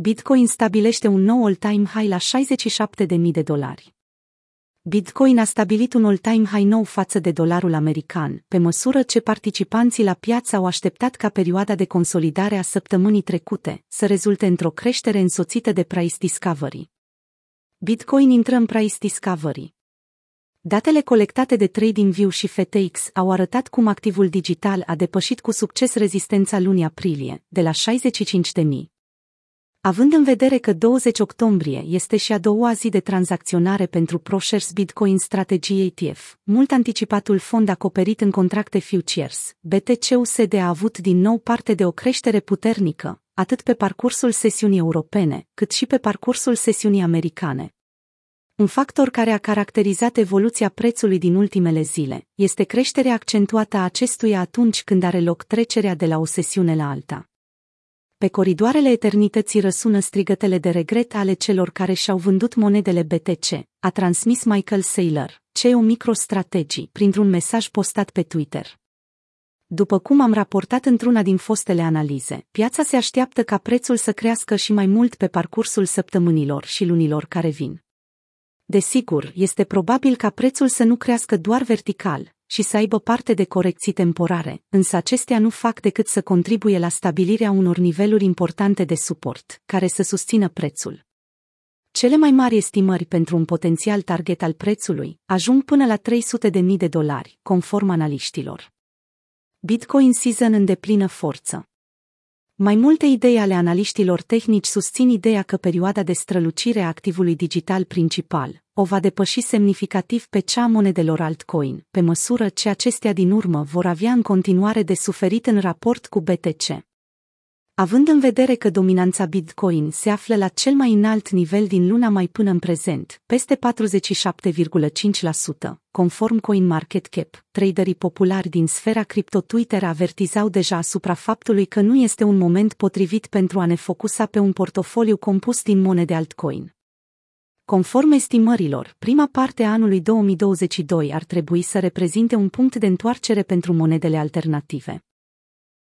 Bitcoin stabilește un nou all-time high la 67.000 de dolari. Bitcoin a stabilit un all-time high nou față de dolarul american, pe măsură ce participanții la piață au așteptat ca perioada de consolidare a săptămânii trecute să rezulte într-o creștere însoțită de price discovery. Bitcoin intră în price discovery. Datele colectate de TradingView și FTX au arătat cum activul digital a depășit cu succes rezistența lunii aprilie, de la 65.000. Având în vedere că 20 octombrie este și a doua zi de tranzacționare pentru ProShares Bitcoin Strategy ETF, mult anticipatul fond acoperit în contracte futures, BTC-USD a avut din nou parte de o creștere puternică, atât pe parcursul sesiunii europene, cât și pe parcursul sesiunii americane. Un factor care a caracterizat evoluția prețului din ultimele zile este creșterea accentuată a acestuia atunci când are loc trecerea de la o sesiune la alta. Pe coridoarele eternității răsună strigătele de regret ale celor care și-au vândut monedele BTC, a transmis Michael Saylor, CEO MicroStrategy, printr-un mesaj postat pe Twitter. După cum am raportat într-una din fostele analize, piața se așteaptă ca prețul să crească și mai mult pe parcursul săptămânilor și lunilor care vin. Desigur, este probabil ca prețul să nu crească doar vertical, și să aibă parte de corecții temporare, însă acestea nu fac decât să contribuie la stabilirea unor niveluri importante de suport, care să susțină prețul. Cele mai mari estimări pentru un potențial target al prețului ajung până la 300.000 de dolari, conform analiștilor. Bitcoin Season în deplină forță. Mai multe idei ale analiștilor tehnici susțin ideea că perioada de strălucire a activului digital principal o va depăși semnificativ pe cea a monedelor altcoin, pe măsură ce acestea din urmă vor avea în continuare de suferit în raport cu BTC. Având în vedere că dominanța Bitcoin se află la cel mai înalt nivel din luna mai până în prezent, peste 47,5%, conform CoinMarketCap, traderii populari din sfera cripto Twitter avertizau deja asupra faptului că nu este un moment potrivit pentru a ne focusa pe un portofoliu compus din monede altcoin. Conform estimărilor, prima parte a anului 2022 ar trebui să reprezinte un punct de întoarcere pentru monedele alternative.